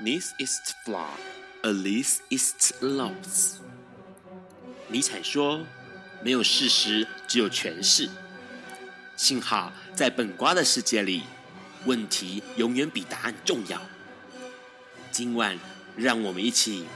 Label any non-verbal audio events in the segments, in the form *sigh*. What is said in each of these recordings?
This is flaw, at least it's loss。尼采说：“没有事实，只有诠释。”幸好在本瓜的世界里，问题永远比答案重要。今晚，让我们一起。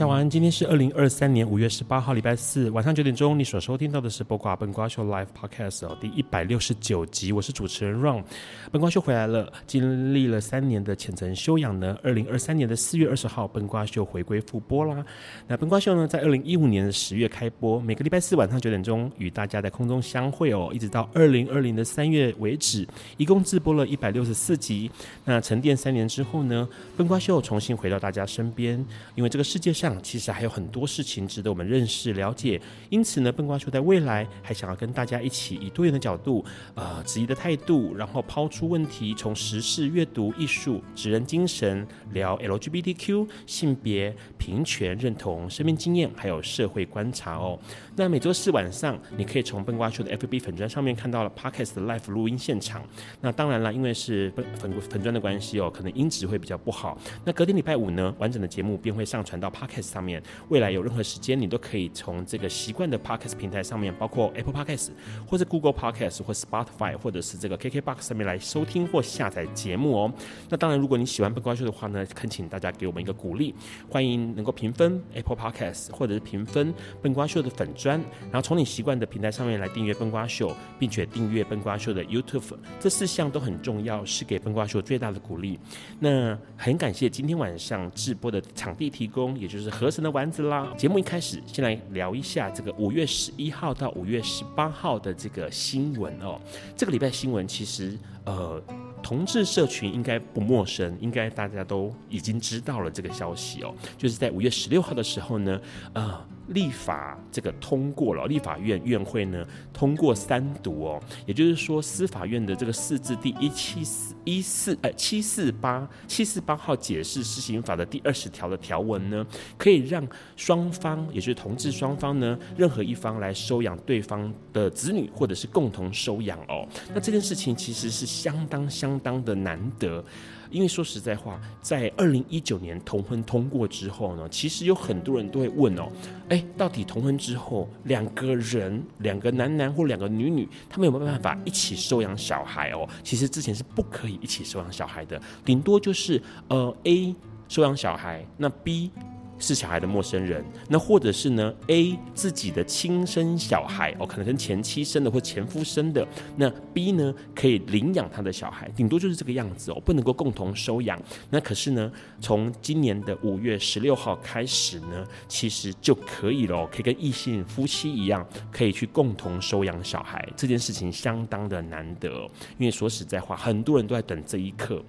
家晚安，今天是二零二三年五月十八号，礼拜四晚上九点钟。你所收听到的是《播瓜本瓜秀 Live Podcast》哦，第一百六十九集。我是主持人 Ron，本瓜秀回来了。经历了三年的浅层修养呢，二零二三年的四月二十号，本瓜秀回归复播啦。那本瓜秀呢，在二零一五年的十月开播，每个礼拜四晚上九点钟与大家在空中相会哦，一直到二零二零的三月为止，一共直播了一百六十四集。那沉淀三年之后呢，本瓜秀重新回到大家身边，因为这个世界上。其实还有很多事情值得我们认识了解，因此呢，笨瓜球在未来还想要跟大家一起以多元的角度，呃，质疑的态度，然后抛出问题，从时事、阅读、艺术、职人精神聊 LGBTQ、性别、平权、认同、生命经验，还有社会观察哦。那每周四晚上，你可以从笨瓜秀的 FB 粉砖上面看到了 Podcast 的 Live 录音现场。那当然了，因为是粉粉粉砖的关系哦，可能音质会比较不好。那隔天礼拜五呢，完整的节目便会上传到 Podcast。上面，未来有任何时间，你都可以从这个习惯的 Podcast 平台上面，包括 Apple Podcast 或者 Google Podcast 或 Spotify 或者是这个 KKBox 上面来收听或下载节目哦。那当然，如果你喜欢笨瓜秀的话呢，恳请大家给我们一个鼓励，欢迎能够评分 Apple Podcast 或者是评分笨瓜秀的粉砖然后从你习惯的平台上面来订阅笨瓜秀，并且订阅笨瓜秀的 YouTube，这四项都很重要，是给笨瓜秀最大的鼓励。那很感谢今天晚上直播的场地提供，也就是。河神的丸子啦！节目一开始，先来聊一下这个五月十一号到五月十八号的这个新闻哦。这个礼拜新闻其实，呃，同志社群应该不陌生，应该大家都已经知道了这个消息哦。就是在五月十六号的时候呢，呃。立法这个通过了，立法院院会呢通过三读哦，也就是说司法院的这个释字第一七四一四呃七四八七四八号解释施行法的第二十条的条文呢，可以让双方，也就是同志双方呢，任何一方来收养对方的子女，或者是共同收养哦。那这件事情其实是相当相当的难得。因为说实在话，在二零一九年同婚通过之后呢，其实有很多人都会问哦，哎，到底同婚之后两个人，两个男男或两个女女，他们有没有办法一起收养小孩哦？其实之前是不可以一起收养小孩的，顶多就是呃 A 收养小孩，那 B。是小孩的陌生人，那或者是呢？A 自己的亲生小孩哦，可能跟前妻生的或前夫生的。那 B 呢，可以领养他的小孩，顶多就是这个样子哦，不能够共同收养。那可是呢，从今年的五月十六号开始呢，其实就可以了，可以跟异性夫妻一样，可以去共同收养小孩。这件事情相当的难得，因为说实在话，很多人都在等这一刻。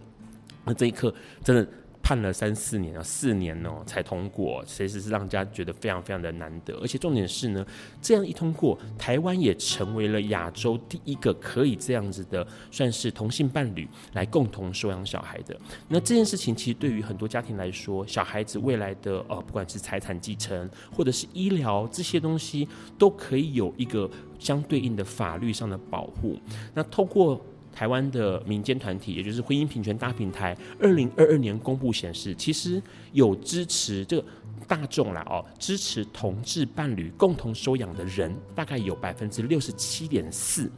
那这一刻真的。判了三四年啊，四年哦才通过，其实是让人家觉得非常非常的难得。而且重点是呢，这样一通过，台湾也成为了亚洲第一个可以这样子的，算是同性伴侣来共同收养小孩的。那这件事情其实对于很多家庭来说，小孩子未来的呃，不管是财产继承或者是医疗这些东西，都可以有一个相对应的法律上的保护。那透过。台湾的民间团体，也就是婚姻平权大平台，二零二二年公布显示，其实有支持这个大众啦哦，支持同志伴侣共同收养的人，大概有百分之六十七点四。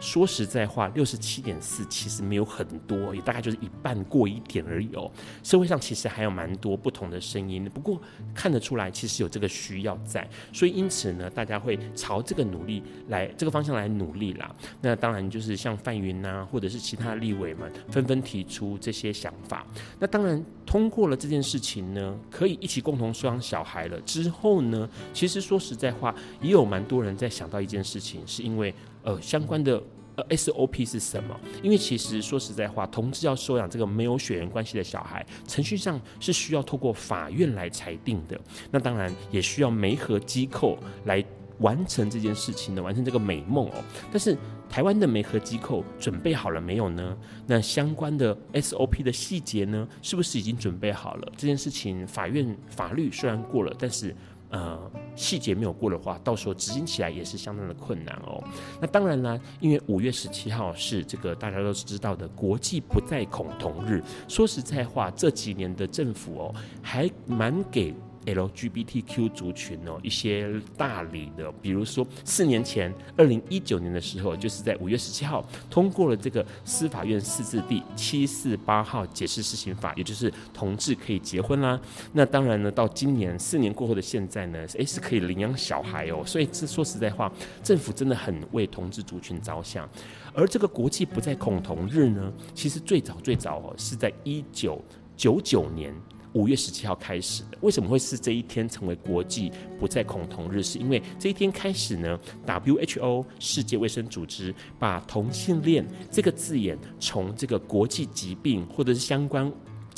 说实在话，六十七点四其实没有很多，也大概就是一半过一点而已哦。社会上其实还有蛮多不同的声音，不过看得出来，其实有这个需要在，所以因此呢，大家会朝这个努力来这个方向来努力啦。那当然就是像范云呐，或者是其他立委们纷纷提出这些想法。那当然通过了这件事情呢，可以一起共同收养小孩了之后呢，其实说实在话，也有蛮多人在想到一件事情，是因为呃相关的呃 SOP 是什么？因为其实说实在话，同志要收养这个没有血缘关系的小孩，程序上是需要透过法院来裁定的。那当然也需要媒合机构来完成这件事情的，完成这个美梦哦。但是台湾的媒合机构准备好了没有呢？那相关的 SOP 的细节呢，是不是已经准备好了？这件事情法院法律虽然过了，但是呃细节没有过的话，到时候执行起来也是相当的困难哦。那当然啦，因为五月十七号是这个大家都知道的国际不再恐同日。说实在话，这几年的政府哦，还蛮给。LGBTQ 族群哦，一些大礼的，比如说四年前，二零一九年的时候，就是在五月十七号通过了这个司法院释字第七四八号解释施行法，也就是同志可以结婚啦。那当然呢，到今年四年过后的现在呢，诶是可以领养小孩哦。所以这说实在话，政府真的很为同志族群着想。而这个国际不再恐同日呢，其实最早最早哦，是在一九九九年。五月十七号开始的，为什么会是这一天成为国际不再恐同日？是因为这一天开始呢，WHO 世界卫生组织把同性恋这个字眼从这个国际疾病或者是相关。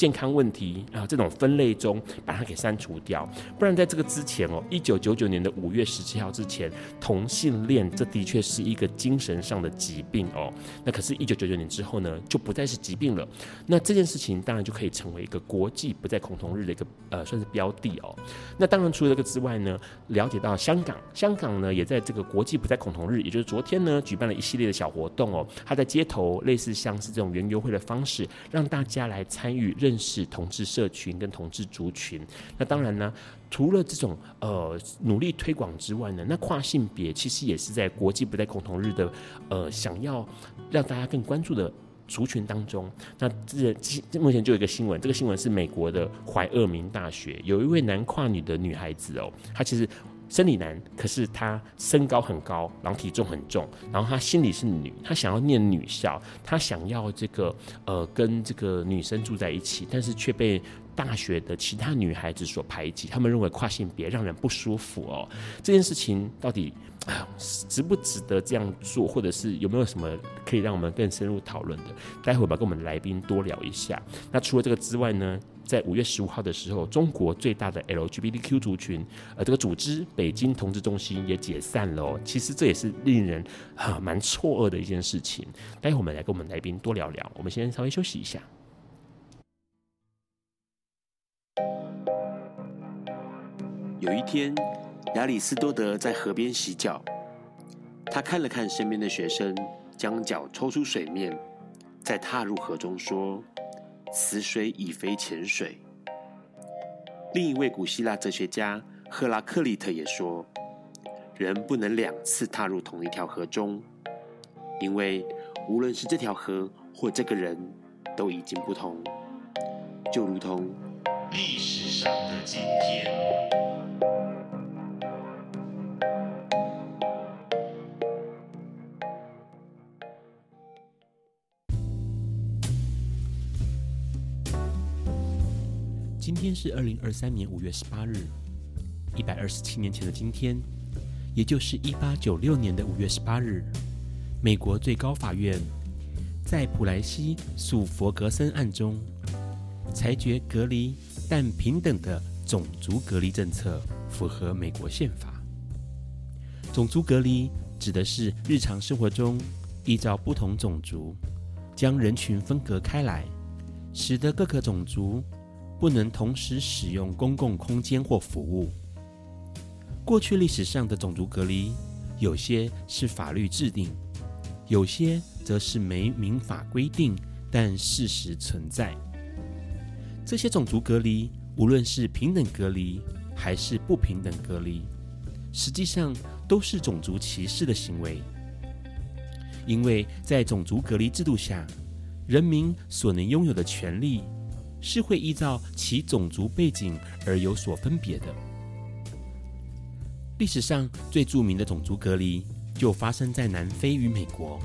健康问题啊，这种分类中把它给删除掉，不然在这个之前哦，一九九九年的五月十七号之前，同性恋这的确是一个精神上的疾病哦。那可是，一九九九年之后呢，就不再是疾病了。那这件事情当然就可以成为一个国际不再恐同日的一个呃，算是标的哦。那当然除了这个之外呢，了解到香港，香港呢也在这个国际不再恐同日，也就是昨天呢举办了一系列的小活动哦。他在街头类似像是这种园游会的方式，让大家来参与。认认识同志社群跟同志族群，那当然呢，除了这种呃努力推广之外呢，那跨性别其实也是在国际不再恐同日的呃想要让大家更关注的族群当中。那这这目前就有一个新闻，这个新闻是美国的怀俄明大学有一位男跨女的女孩子哦，她其实。生理男，可是他身高很高，然后体重很重，然后他心里是女，他想要念女校，他想要这个呃跟这个女生住在一起，但是却被大学的其他女孩子所排挤，他们认为跨性别让人不舒服哦。这件事情到底 *laughs* 值不值得这样做，或者是有没有什么可以让我们更深入讨论的？待会儿吧，跟我们来宾多聊一下。那除了这个之外呢？在五月十五号的时候，中国最大的 LGBTQ 族群，呃，这个组织北京同志中心也解散了。其实这也是令人啊蛮错愕的一件事情。待会我们来跟我们来宾多聊聊。我们先稍微休息一下。有一天，亚里斯多德在河边洗脚，他看了看身边的学生，将脚抽出水面，再踏入河中说。此水已非浅水。另一位古希腊哲学家赫拉克利特也说，人不能两次踏入同一条河中，因为无论是这条河或这个人，都已经不同，就如同历史上的今天。今天是二零二三年五月十八日，一百二十七年前的今天，也就是一八九六年的五月十八日，美国最高法院在普莱西诉弗格森案中裁决隔离但平等的种族隔离政策符合美国宪法。种族隔离指的是日常生活中依照不同种族将人群分隔开来，使得各个种族。不能同时使用公共空间或服务。过去历史上的种族隔离，有些是法律制定，有些则是没民法规定，但事实存在。这些种族隔离，无论是平等隔离还是不平等隔离，实际上都是种族歧视的行为。因为在种族隔离制度下，人民所能拥有的权利，是会依照其种族背景而有所分别的。历史上最著名的种族隔离就发生在南非与美国，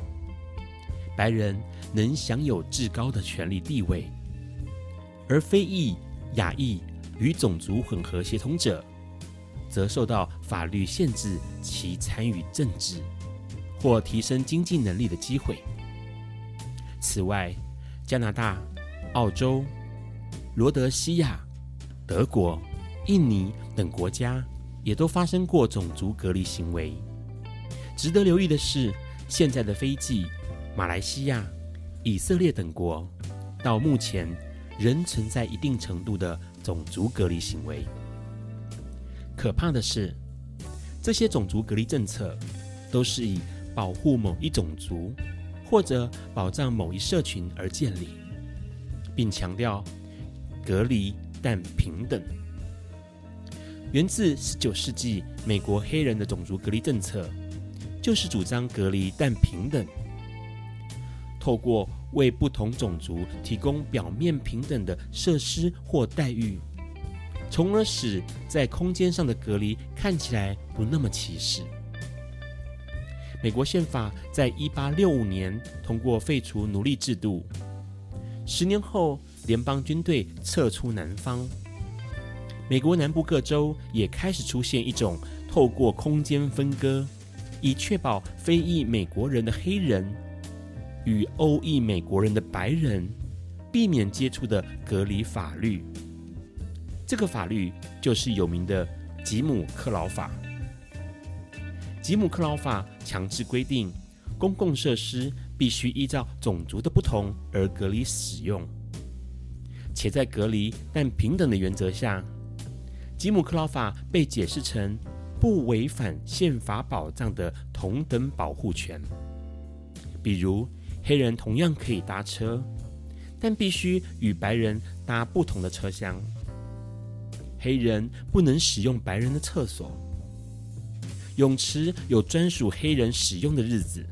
白人能享有至高的权力地位，而非裔、亚裔、与种族混合协同者，则受到法律限制其参与政治或提升经济能力的机会。此外，加拿大、澳洲、罗德西亚、德国、印尼等国家也都发生过种族隔离行为。值得留意的是，现在的斐济、马来西亚、以色列等国，到目前仍存在一定程度的种族隔离行为。可怕的是，这些种族隔离政策都是以保护某一种族或者保障某一社群而建立，并强调隔离但平等。源自19世纪美国黑人的种族隔离政策。就是主张隔离但平等，透过为不同种族提供表面平等的设施或待遇，从而使在空间上的隔离看起来不那么歧视。美国宪法在一八六五年通过废除奴隶制度，十年后联邦军队撤出南方，美国南部各州也开始出现一种透过空间分割。以确保非裔美国人的黑人与欧裔美国人的白人避免接触的隔离法律，这个法律就是有名的吉姆克劳法。吉姆克劳法强制规定，公共设施必须依照种族的不同而隔离使用，且在隔离但平等的原则下，吉姆克劳法被解释成。不违反宪法保障的同等保护权，比如黑人同样可以搭车，但必须与白人搭不同的车厢。黑人不能使用白人的厕所。泳池有专属黑人使用的日子，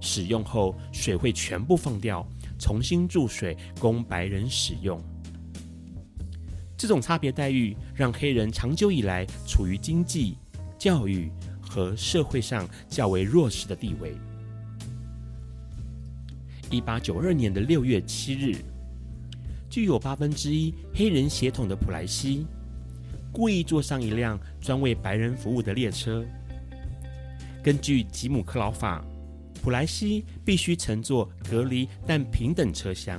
使用后水会全部放掉，重新注水供白人使用。这种差别待遇让黑人长久以来处于经济。教育和社会上较为弱势的地位。一八九二年的六月七日，具有八分之一黑人血统的普莱西，故意坐上一辆专为白人服务的列车。根据吉姆克劳法，普莱西必须乘坐隔离但平等车厢，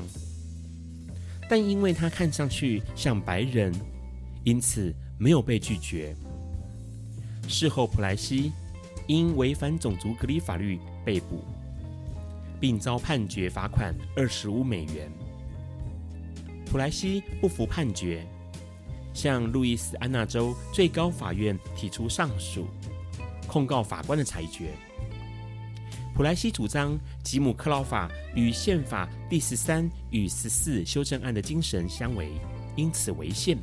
但因为他看上去像白人，因此没有被拒绝。事后，普莱西因违反种族隔离法律被捕，并遭判决罚款二十五美元。普莱西不服判决，向路易斯安那州最高法院提出上诉，控告法官的裁决。普莱西主张吉姆克劳法与宪法第十三与十四修正案的精神相违，因此违宪。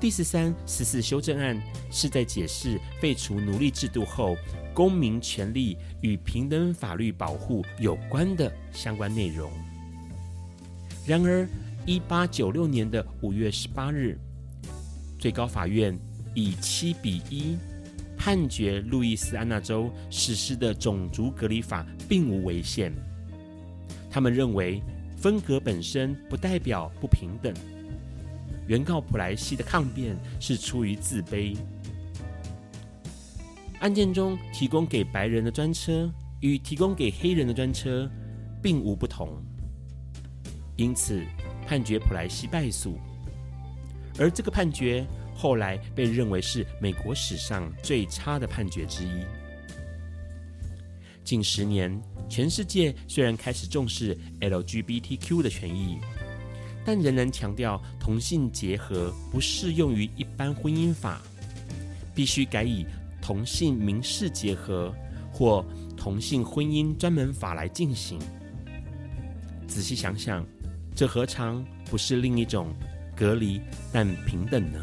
第十三、十四修正案是在解释废除奴隶制度后，公民权利与平等法律保护有关的相关内容。然而，一八九六年的五月十八日，最高法院以七比一判决路易斯安那州实施的种族隔离法并无违宪。他们认为，分隔本身不代表不平等。原告普莱西的抗辩是出于自卑。案件中提供给白人的专车与提供给黑人的专车并无不同，因此判决普莱西败诉。而这个判决后来被认为是美国史上最差的判决之一。近十年，全世界虽然开始重视 LGBTQ 的权益。但仍然强调同性结合不适用于一般婚姻法，必须改以同性民事结合或同性婚姻专门法来进行。仔细想想，这何尝不是另一种隔离但平等呢？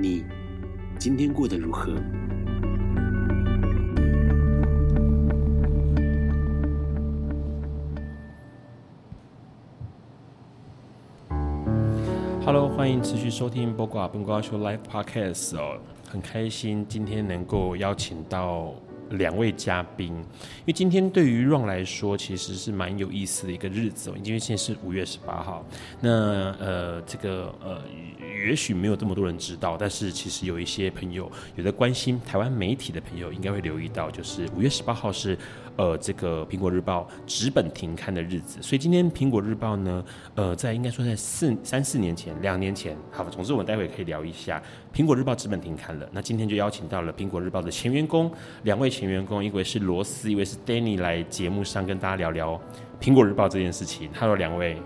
你今天过得如何？Hello，欢迎持续收听《播瓜本瓜秀》Live Podcast 哦，很开心今天能够邀请到两位嘉宾，因为今天对于 Ron 来说其实是蛮有意思的一个日子哦，因为现在是五月十八号，那呃这个呃。也许没有这么多人知道，但是其实有一些朋友有在关心台湾媒体的朋友，应该会留意到，就是五月十八号是呃这个苹果日报纸本停刊的日子。所以今天苹果日报呢，呃，在应该说在四三四年前、两年前，好，总之我们待会可以聊一下苹果日报纸本停刊了。那今天就邀请到了苹果日报的前员工，两位前员工，一位是罗斯，一位是 Danny 来节目上跟大家聊聊苹果日报这件事情。Hello，两位。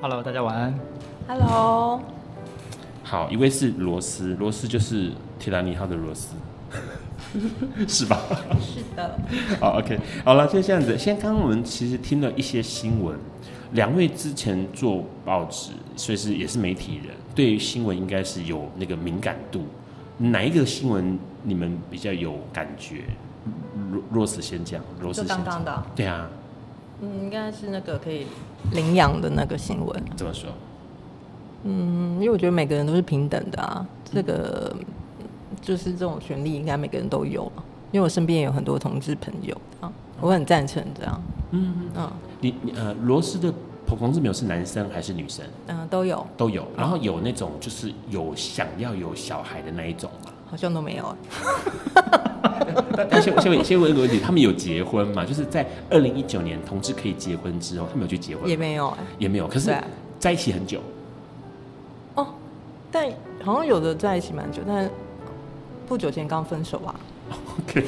Hello，大家晚安。Hello。好，一位是罗斯，罗斯就是铁达尼号的罗斯，*laughs* 是吧？是的。好，OK，好了，就这样子。现在刚刚我们其实听了一些新闻，两位之前做报纸，所以是也是媒体人，对于新闻应该是有那个敏感度。哪一个新闻你们比较有感觉？罗罗斯先讲，罗斯先讲。就刚刚的。对啊。嗯，应该是那个可以领养的那个新闻。怎么说？嗯，因为我觉得每个人都是平等的啊，这个就是这种权利应该每个人都有。因为我身边也有很多同志朋友啊，我很赞成这样。嗯嗯。你你呃，罗斯的同志朋友是男生还是女生？嗯，都有。都有。然后有那种就是有想要有小孩的那一种吗？好像都没有啊。*laughs* 但先先问先问一个问题，他们有结婚吗？就是在二零一九年同志可以结婚之后，他们有去结婚？也没有哎。也没有。可是在一起很久。但好像有的在一起蛮久，但不久前刚分手啊。OK，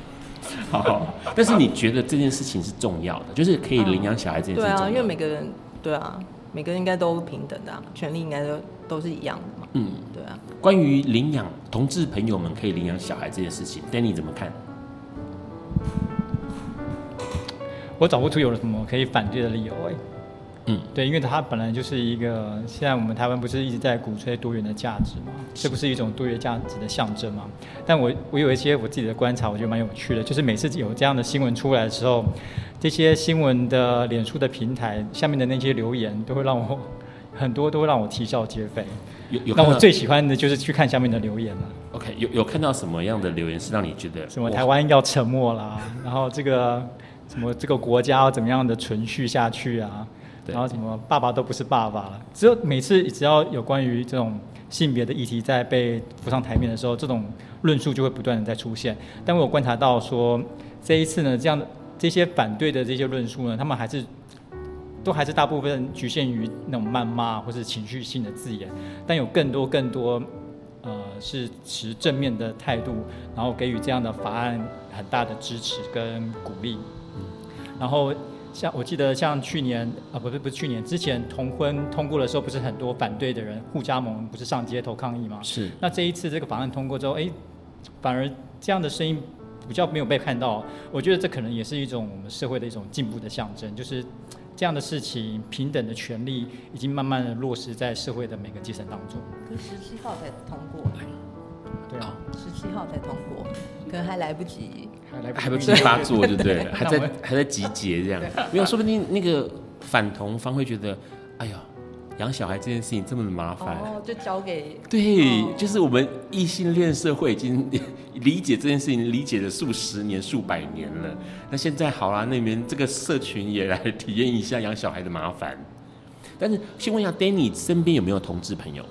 *laughs* 好好。但是你觉得这件事情是重要的，就是可以领养小孩这件事情。对啊，因为每个人对啊，每个人应该都平等的，啊，权利应该都都是一样的嘛。嗯，对啊。关于领养同志朋友们可以领养小孩这件事情，Danny 怎么看？我找不出有什么可以反对的理由哎。嗯，对，因为它本来就是一个，现在我们台湾不是一直在鼓吹多元的价值吗？这不是一种多元价值的象征吗？但我我有一些我自己的观察，我觉得蛮有趣的，就是每次有这样的新闻出来的时候，这些新闻的脸书的平台下面的那些留言，都会让我很多都会让我啼笑皆非。有有，那我最喜欢的就是去看下面的留言了。OK，有有看到什么样的留言是让你觉得什么台湾要沉默啦？然后这个什么这个国家要怎么样的存续下去啊？然后什么爸爸都不是爸爸了，只有每次只要有关于这种性别的议题在被浮上台面的时候，这种论述就会不断的在出现。但我有观察到说，这一次呢，这样的这些反对的这些论述呢，他们还是都还是大部分局限于那种谩骂或是情绪性的字眼，但有更多更多呃是持正面的态度，然后给予这样的法案很大的支持跟鼓励，嗯，然后。像我记得，像去年啊，不是不是去年之前同婚通过的时候，不是很多反对的人互加盟不是上街头抗议吗？是。那这一次这个法案通过之后，哎，反而这样的声音比较没有被看到。我觉得这可能也是一种我们社会的一种进步的象征，就是这样的事情，平等的权利已经慢慢的落实在社会的每个阶层当中。可十七号才通过。对啊，十七号才通过，可能还来不及。还不及发作，就对了？还在还在集结这样，没有，说不定那个反同方会觉得，哎呀，养小孩这件事情这么的麻烦，哦，就交给对，就是我们异性恋社会已经 *laughs* 理解这件事情，理解了数十年、数百年了。那现在好啦，那边这个社群也来 *laughs* 体验一下养小孩的麻烦。但是，先问一下，Danny 身边有没有同志朋友？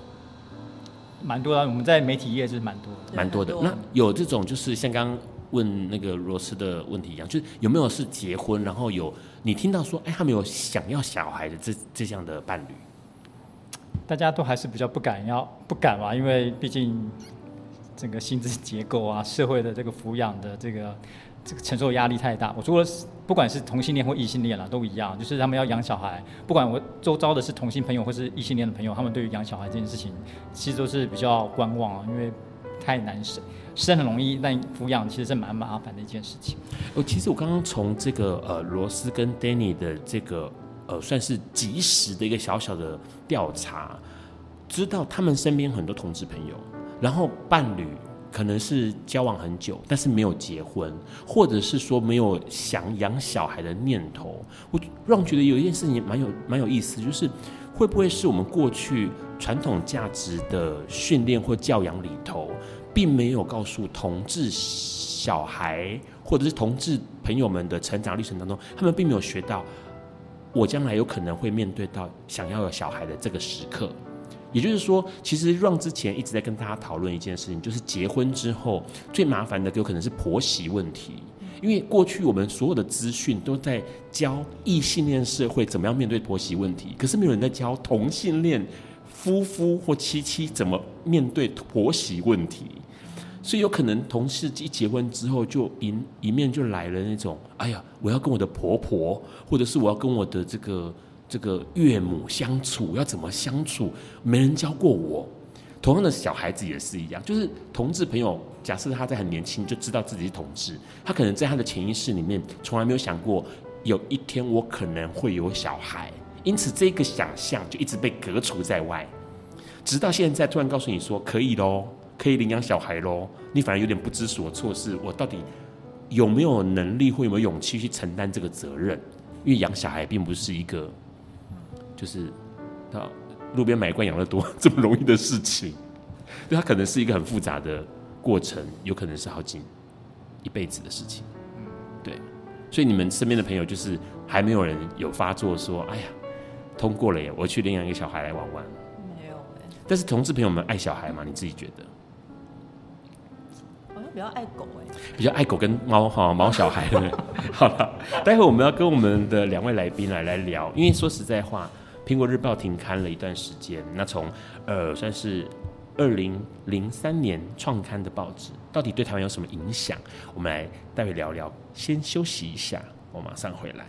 蛮多的，我们在媒体业就是蛮多的，蛮多的。那有这种就是像刚。问那个罗斯的问题一样，就是有没有是结婚，然后有你听到说，哎，他们有想要小孩的这这样的伴侣？大家都还是比较不敢要，不敢嘛，因为毕竟整个薪资结构啊，社会的这个抚养的这个这个承受压力太大。我说不管是同性恋或异性恋啦，都一样，就是他们要养小孩，不管我周遭的是同性朋友或是异性恋的朋友，他们对于养小孩这件事情，其实都是比较观望啊，因为太难生生。生很容易，但抚养其实是蛮麻烦的一件事情。哦，其实我刚刚从这个呃罗斯跟 Danny 的这个呃，算是及时的一个小小的调查，知道他们身边很多同志朋友，然后伴侣可能是交往很久，但是没有结婚，或者是说没有想养小孩的念头。我让觉得有一件事情蛮有蛮有意思，就是会不会是我们过去传统价值的训练或教养里头，并没有告诉同志小孩或者是同志朋友们的成长历程当中，他们并没有学到。我将来有可能会面对到想要有小孩的这个时刻，也就是说，其实 Ron 之前一直在跟大家讨论一件事情，就是结婚之后最麻烦的有可能是婆媳问题，因为过去我们所有的资讯都在教异性恋社会怎么样面对婆媳问题，可是没有人在教同性恋夫妇或妻妻怎么面对婆媳问题。所以有可能同事一结婚之后，就迎迎面就来了那种，哎呀，我要跟我的婆婆，或者是我要跟我的这个这个岳母相处，要怎么相处？没人教过我。同样的小孩子也是一样，就是同志朋友，假设他在很年轻就知道自己是同志，他可能在他的潜意识里面从来没有想过，有一天我可能会有小孩，因此这个想象就一直被革除在外，直到现在突然告诉你说可以喽。可以领养小孩喽，你反而有点不知所措，是我到底有没有能力或有没有勇气去承担这个责任？因为养小孩并不是一个，就是到路边买一罐养乐多这么容易的事情，就它可能是一个很复杂的过程，有可能是好几一辈子的事情。对，所以你们身边的朋友就是还没有人有发作说，哎呀，通过了耶，我去领养一个小孩来玩玩。没有哎。但是同志朋友们爱小孩吗？你自己觉得？比较爱狗哎，比较爱狗跟猫哈，猫小孩。*laughs* 好了，待会我们要跟我们的两位来宾来来聊，因为说实在话，苹果日报停刊了一段时间。那从呃算是二零零三年创刊的报纸，到底对台湾有什么影响？我们来待会聊聊。先休息一下，我马上回来。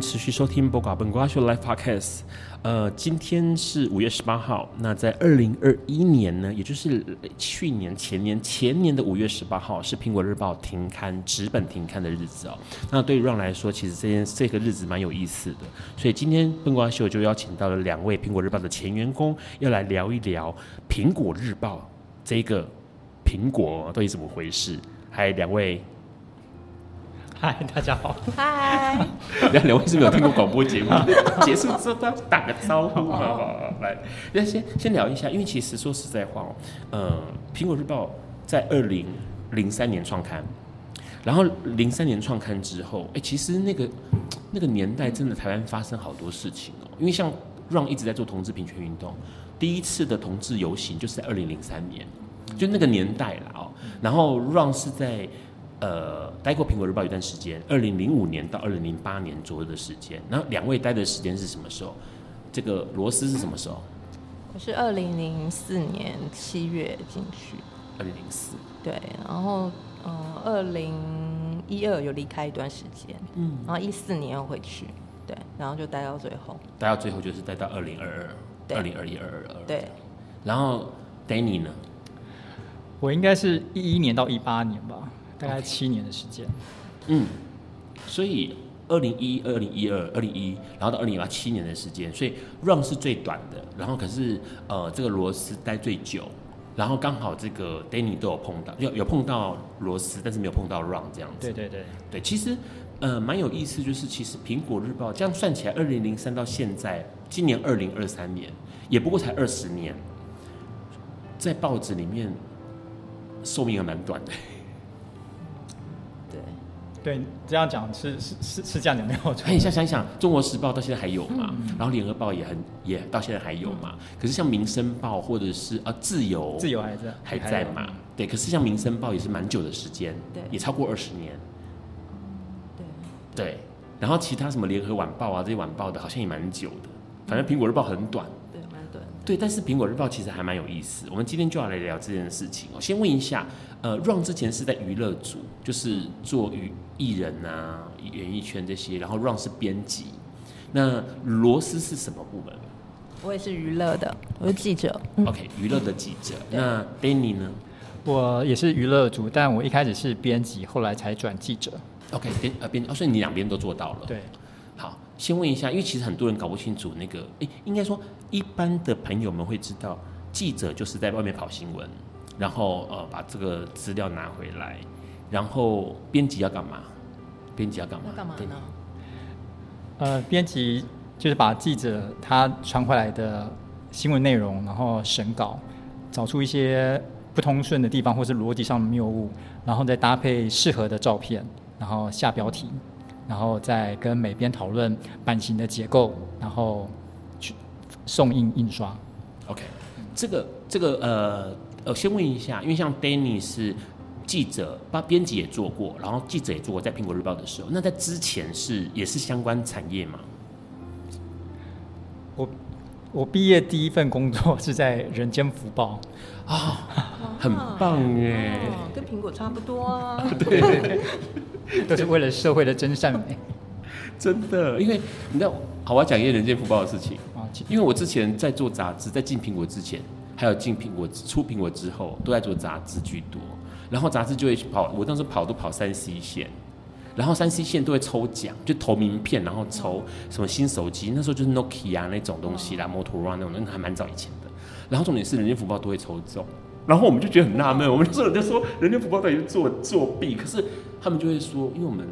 持续收听《播瓜本瓜秀》Live Podcast。呃，今天是五月十八号。那在二零二一年呢，也就是去年、前年、前年的五月十八号，是《苹果日报》停刊、纸本停刊的日子哦。那对于 Ron 来说，其实这件这个日子蛮有意思的。所以今天本瓜秀就邀请到了两位《苹果日报》的前员工，要来聊一聊《苹果日报》这个苹果到底怎么回事。还有两位。嗨，大家好。嗨，*laughs* 两两位是没有听过广播节目，*laughs* 结束之后都要打个招呼，好好好？来，那先先聊一下，因为其实说实在话哦，呃，苹果日报在二零零三年创刊，然后零三年创刊之后，哎、欸，其实那个那个年代真的台湾发生好多事情哦，因为像 Ron 一直在做同志平权运动，第一次的同志游行就是在二零零三年，就那个年代了哦，然后 Ron 是在。呃，待过苹果日报一段时间，二零零五年到二零零八年左右的时间。那两位待的时间是什么时候？这个罗斯是什么时候？我是二零零四年七月进去。二零零四。对，然后嗯，二零一二有离开一段时间，嗯，然后一四年又回去，对，然后就待到最后。待到最后就是待到二零二二，二零二一、二二二。对。然后 Danny 呢？我应该是一一年到一八年吧。大概七年的时间，嗯，所以二零一、二零一二、二零一，然后到二零一八七年的时间，所以 run 是最短的，然后可是呃这个罗斯待最久，然后刚好这个 Danny 都有碰到，有有碰到罗斯，但是没有碰到 run 这样子。对对对对，其实呃蛮有意思，就是其实苹果日报这样算起来，二零零三到现在，今年二零二三年，也不过才二十年，在报纸里面寿命还蛮短的。对，这样讲是是是是这样讲没有错。哎，你想想想，《中国时报》到现在还有嘛？嗯、然后《联合报》也很也到现在还有嘛？嗯、可是像《民生报》或者是啊，《自由》自由还在还在嘛？对，可是像《民生报》也是蛮久的时间，对，也超过二十年。对，对，然后其他什么联合晚报啊这些晚报的，好像也蛮久的。反正苹果日报很短，对，蛮短。对，但是苹果日报其实还蛮有意思。我们今天就要来聊这件事情。我先问一下，呃，Ron 之前是在娱乐组，就是做娱艺人啊、演艺圈这些，然后 Ron 是编辑。那罗斯是什么部门？我也是娱乐的，我是记者。嗯、OK，娱乐的记者。嗯、那 Danny 呢？我也是娱乐组，但我一开始是编辑，后来才转记者。OK，编呃编，哦，所以你两边都做到了。对。好，先问一下，因为其实很多人搞不清楚那个，哎，应该说一般的朋友们会知道，记者就是在外面跑新闻，然后呃把这个资料拿回来，然后编辑要干嘛？编辑要干嘛？要干嘛呢？呃，编辑就是把记者他传回来的新闻内容，然后审稿，找出一些不通顺的地方，或是逻辑上的谬误，然后再搭配适合的照片，然后下标题。然后再跟美编讨论版型的结构，然后去送印印刷。OK，这个这个呃呃，先问一下，因为像 Danny 是记者，把编辑也做过，然后记者也做过，在苹果日报的时候，那在之前是也是相关产业吗？我我毕业第一份工作是在《人间福报》啊，很棒耶，跟苹果差不多啊。*laughs* 对。*laughs* 都是为了社会的真善美，*laughs* 真的，因为你知道，好，我要讲一件人间福报的事情啊。因为我之前在做杂志，在进苹果之前，还有进苹果出苹果之后，都在做杂志居多。然后杂志就会跑，我当时跑都跑三 C 线，然后三 C 线都会抽奖，就投名片，然后抽什么新手机，那时候就是 Nokia 那种东西啦，摩托罗拉那种，那还蛮早以前的。然后重点是人间福报都会抽中，然后我们就觉得很纳闷，我们就说人家说人间福报到底是作作弊，可是。他们就会说，因为我们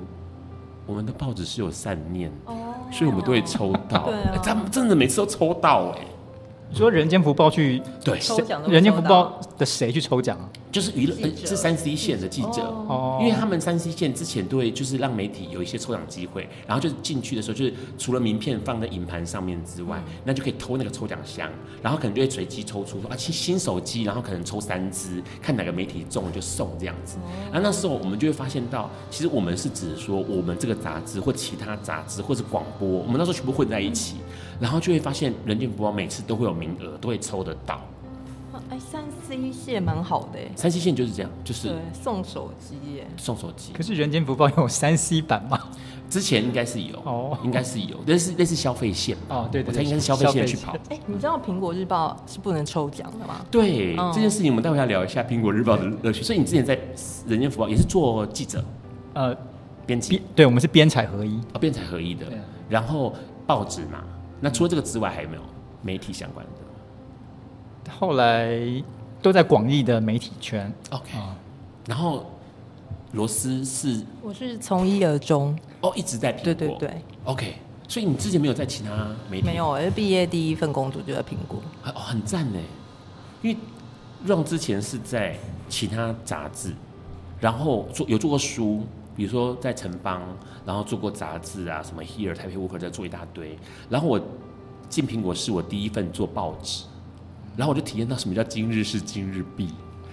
我们的报纸是有善念，哦，所以我们都会抽到。对啊，他们真的每次都抽到哎。你说人间福报去对。抽奖，人间福报的谁去抽奖啊？就是娱乐是三 C 线的记者。哦，因为他们三 C 线之前都会就是让媒体有一些抽奖机会，然后就是进去的时候，就是除了名片放在银盘上面之外，那就可以偷那个抽奖箱，然后可能就会随机抽出说啊新新手机，然后可能抽三支，看哪个媒体中了就送这样子。然后那时候我们就会发现到，其实我们是指说我们这个杂志或其他杂志或是广播，我们那时候全部混在一起，然后就会发现人间福报每次都会有名额，都会抽得到。哎，三 C 线蛮好的哎，三 C 线就是这样，就是送手机耶，送手机。可是人间福报有三 C 版吗？之前应该是有哦，应该是有，但是那是消费线哦，对，对，对，我猜应该是消费线去跑。哎，你知道苹果日报是不能抽奖的吗？对，这件事情我们待会要聊一下苹果日报的乐趣。所以你之前在人间福报也是做记者，呃，编辑，对，我们是编采合一啊，编采合一的。然后报纸嘛，那除了这个之外，还有没有媒体相关的？后来都在广义的媒体圈。OK，然后罗斯是，我是从一而终哦，一直在苹果。对对对。OK，所以你之前没有在其他媒体？没有，毕业第一份工作就在苹果。哦，很赞呢。因为 Ron 之前是在其他杂志，然后做有做过书，比如说在城邦，然后做过杂志啊，什么 Here 台北 w o r k 在做一大堆。然后我进苹果是我第一份做报纸。然后我就体验到什么叫今日事今日毕，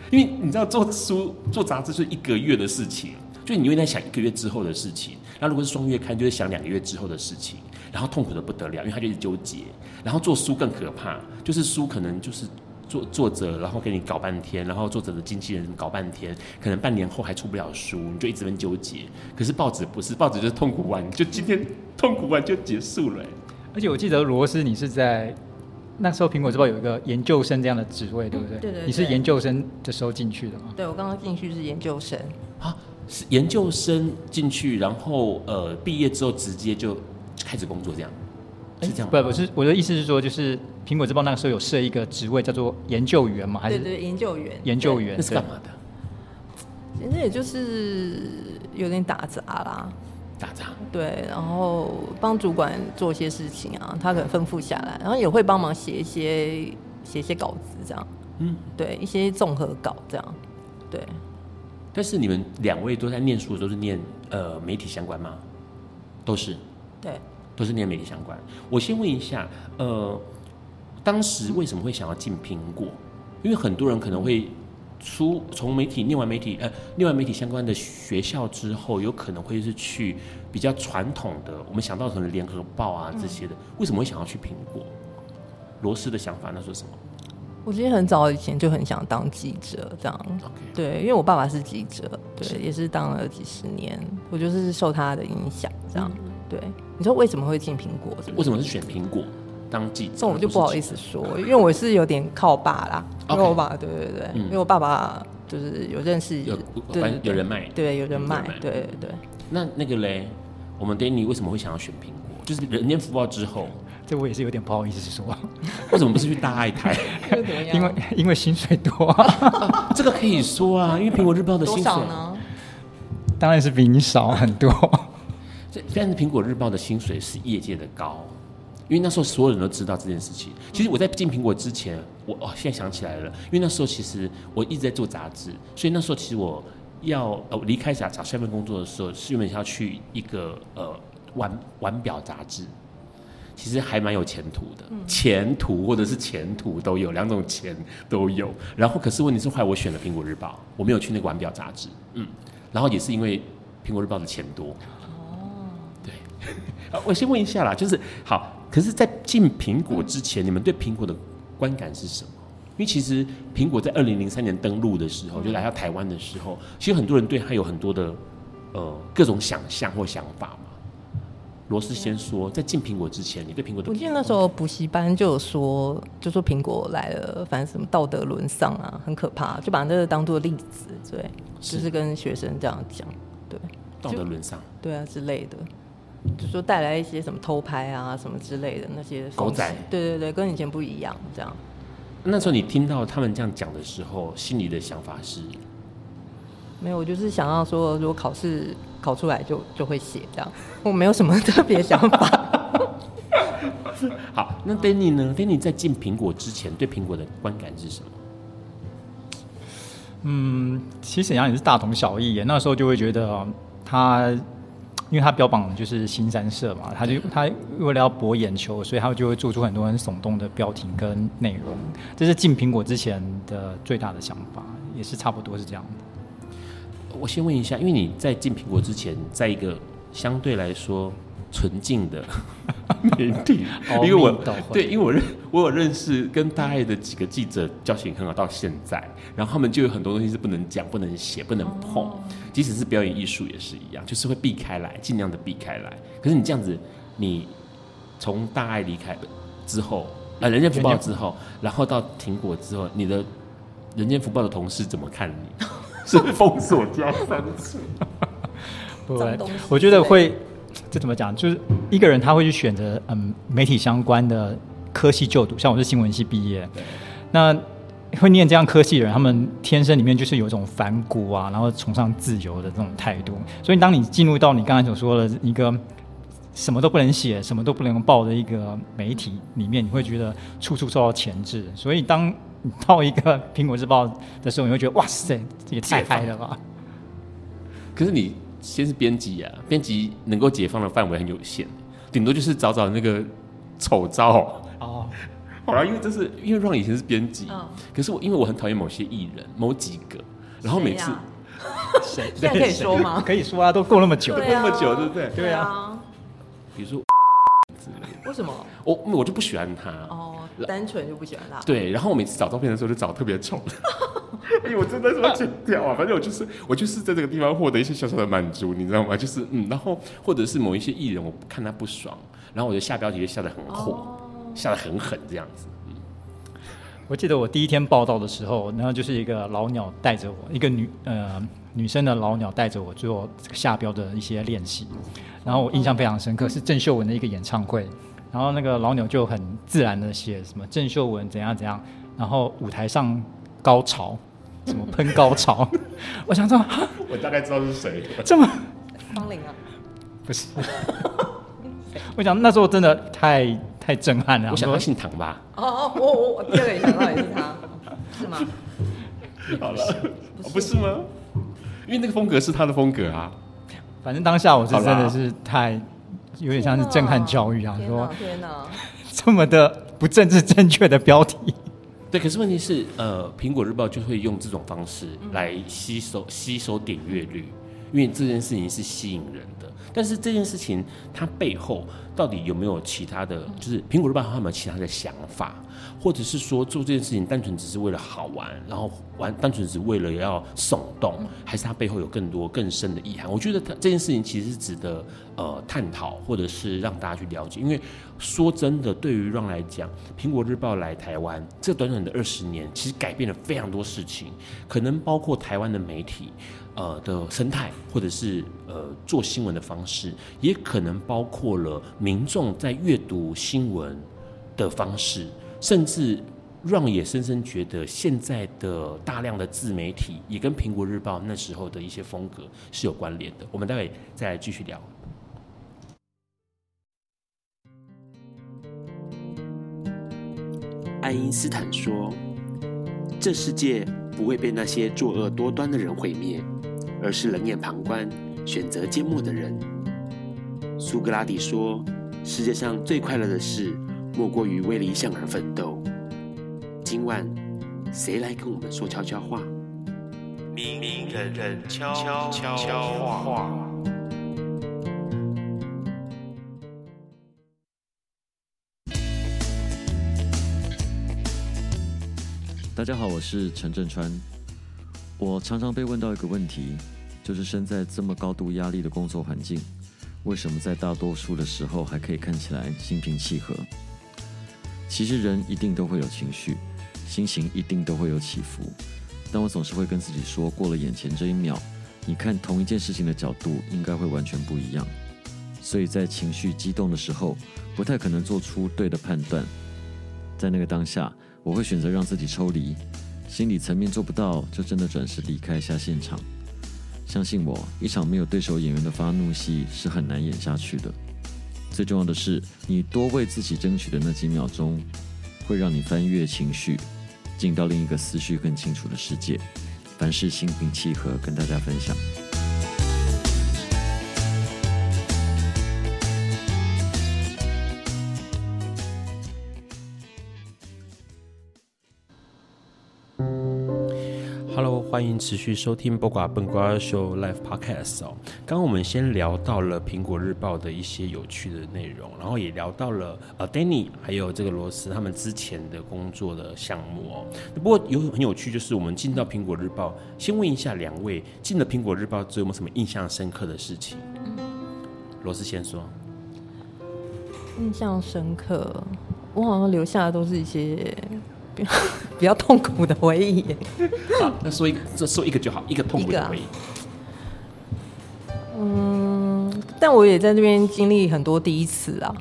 因为你知道做书做杂志是一个月的事情，就你会在想一个月之后的事情。那如果是双月刊，就是想两个月之后的事情，然后痛苦的不得了，因为他就是纠结。然后做书更可怕，就是书可能就是作作者，然后给你搞半天，然后作者的经纪人搞半天，可能半年后还出不了书，你就一直很纠结。可是报纸不是，报纸就是痛苦完，就今天 *laughs* 痛苦完就结束了。而且我记得罗斯，你是在。那时候苹果日报有一个研究生这样的职位，对不对？对对。你是研究生的时候进去的吗？对，我刚刚进去是研究生。啊，是研究生进去，然后呃，毕业之后直接就开始工作，这样是这样？不，不是，我的意思是说，就是苹果日报那个时候有设一个职位叫做研究员嘛？还是？对对，研究员。研究员那是干嘛的？其实也就是有点打杂啦。打杂对，然后帮主管做一些事情啊，他可能吩咐下来，然后也会帮忙写一些写一些稿子这样，嗯，对，一些综合稿这样，对。但是你们两位都在念书，都是念呃媒体相关吗？都是，对，都是念媒体相关。我先问一下，呃，当时为什么会想要进苹果？因为很多人可能会出从媒体念完媒体呃念完媒体相关的学校之后，有可能会是去比较传统的，我们想到可能联合报啊这些的，嗯、为什么会想要去苹果？罗斯的想法那是什么？我其实很早以前就很想当记者，这样。对，因为我爸爸是记者，对，是也是当了几十年，我就是受他的影响，这样。嗯、对，你说为什么会进苹果是是？为什么是选苹果当记者？这我就不好意思说，因为我是有点靠爸啦。因为我爸，对对对，因为我爸爸就是有认识，有有人脉，对，有人脉，对对对。那那个嘞，我们 Danny 为什么会想要选苹果？就是《人间福报》之后。这我也是有点不好意思说，为什么不是去大爱台？*laughs* 因为因为薪水多，*laughs* 这个可以说啊，因为苹果日报的薪水呢，当然是比你少很多。但是苹果日报的薪水是业界的高，因为那时候所有人都知道这件事情。其实我在进苹果之前，我哦现在想起来了，因为那时候其实我一直在做杂志，所以那时候其实我要呃离开找找下份工作的时候，是原本要去一个呃腕腕表杂志。其实还蛮有前途的，嗯、前途或者是前途都有，两种钱都有。然后可是问题是，后来我选了《苹果日报》，我没有去那个腕表杂志。嗯，然后也是因为《苹果日报》的钱多。*laughs* 我先问一下啦，就是好，可是，在进苹果之前，嗯、你们对苹果的观感是什么？因为其实苹果在二零零三年登陆的时候，就来到台湾的时候，其实很多人对它有很多的呃各种想象或想法嘛。罗斯先说，在进苹果之前，你对苹果的？我记得那时候补习班就有说，就说苹果来了，反正什么道德沦丧啊，很可怕，就把那个当做例子，对，是就是跟学生这样讲，对，道德沦丧，对啊之类的，就说带来一些什么偷拍啊什么之类的那些狗仔，对对对，跟以前不一样，这样。那时候你听到他们这样讲的时候，心里的想法是？没有，我就是想要说，如果考试考出来就就会写这样，我没有什么特别想法。*laughs* 好，那 Danny 呢？Danny 在进苹果之前，对苹果的观感是什么？嗯，其实也是大同小异。那时候就会觉得他，因为他标榜就是新三社嘛，他就他为了要博眼球，所以他就会做出很多很耸动的标题跟内容。这是进苹果之前的最大的想法，也是差不多是这样的。我先问一下，因为你在进苹果之前，在一个相对来说纯净的。*laughs* 媒体，因为我对，因为我认我有认识跟大爱的几个记者交情很好，到现在，然后他们就有很多东西是不能讲、不能写、不能碰，即使是表演艺术也是一样，就是会避开来，尽量的避开来。可是你这样子，你从大爱离开之后，呃，人间福报之后，然后到苹果之后，你的人间福报的同事怎么看你？是封锁加三次，*laughs* 不会，我觉得会，这怎么讲？就是一个人他会去选择嗯媒体相关的科系就读，像我是新闻系毕业，那会念这样科系的人，他们天生里面就是有一种反骨啊，然后崇尚自由的这种态度。所以当你进入到你刚才所说的一个什么都不能写、什么都不能报的一个媒体里面，你会觉得处处受到钳制。所以当你到一个苹果日报的时候，你会觉得哇塞，这也太嗨了吧！可是你先是编辑啊，编辑能够解放的范围很有限，顶多就是找找那个丑照哦。好了，因为这是因为 Ron 以前是编辑，哦、可是我因为我很讨厌某些艺人，某几个，然后每次谁、啊、*laughs* 现在可以说吗？可以说啊，都过那么久，那么久，对不对？对啊，比如说为什么？我我就不喜欢他哦。单纯就不喜欢他。对，然后我每次找照片的时候就找特别丑。*laughs* 哎呦，我真的是要剪掉啊！反正我就是我就是在这个地方获得一些小小的满足，你知道吗？就是嗯，然后或者是某一些艺人，我看他不爽，然后我就下标题就下的很火，哦、下的很狠这样子。嗯，我记得我第一天报道的时候，然后就是一个老鸟带着我，一个女呃女生的老鸟带着我做这个下标的一些练习，然后我印象非常深刻，是郑秀文的一个演唱会。然后那个老鸟就很自然的写什么郑秀文怎样怎样，然后舞台上高潮，什么喷高潮，*laughs* 我想说，*laughs* 我大概知道是谁，这么方玲啊，不是，*laughs* 我想那时候真的太太震撼了，我想到姓唐吧？哦哦，我我我第二个也想到也是他，是吗？好了，不是吗？因为那个风格是他的风格啊，反正当下我是真的是太。有点像是震撼教育啊！说天哪，*laughs* 这么的不政治正确的标题，对，可是问题是，呃，苹果日报就会用这种方式来吸收、嗯、吸收点阅率，因为这件事情是吸引人的。但是这件事情它背后到底有没有其他的？就是苹果日报它有没有其他的想法，或者是说做这件事情单纯只是为了好玩，然后玩单纯只是为了要耸动，还是它背后有更多更深的意涵？我觉得它这件事情其实是值得呃探讨，或者是让大家去了解。因为说真的，对于 Ron 来讲，苹果日报来台湾这短短的二十年，其实改变了非常多事情，可能包括台湾的媒体。呃的生态，或者是呃做新闻的方式，也可能包括了民众在阅读新闻的方式，甚至让也深深觉得现在的大量的自媒体也跟苹果日报那时候的一些风格是有关联的。我们待会再来继续聊。爱因斯坦说：“这世界不会被那些作恶多端的人毁灭。”而是冷眼旁观、选择缄默的人。苏格拉底说：“世界上最快乐的事，莫过于为理想而奋斗。”今晚，谁来跟我们说悄悄话？明人人悄悄话。大家好，我是陈镇川。我常常被问到一个问题。就是身在这么高度压力的工作环境，为什么在大多数的时候还可以看起来心平气和？其实人一定都会有情绪，心情一定都会有起伏，但我总是会跟自己说，过了眼前这一秒，你看同一件事情的角度应该会完全不一样。所以在情绪激动的时候，不太可能做出对的判断。在那个当下，我会选择让自己抽离，心理层面做不到，就真的转身离开一下现场。相信我，一场没有对手演员的发怒戏是很难演下去的。最重要的是，你多为自己争取的那几秒钟，会让你翻越情绪，进到另一个思绪更清楚的世界。凡事心平气和，跟大家分享。欢迎持续收听《播瓜笨瓜秀》Live Podcast 哦。刚刚我们先聊到了苹果日报的一些有趣的内容，然后也聊到了呃 Danny 还有这个罗斯他们之前的工作的项目哦。不过有很有趣，就是我们进到苹果日报，先问一下两位，进了苹果日报之后有没有什么印象深刻的事情？罗斯先说。印象深刻，我好像留下的都是一些。*laughs* 比较痛苦的回忆。好，那说一个，这说一个就好，一个痛苦的回忆。嗯，但我也在这边经历很多第一次啊，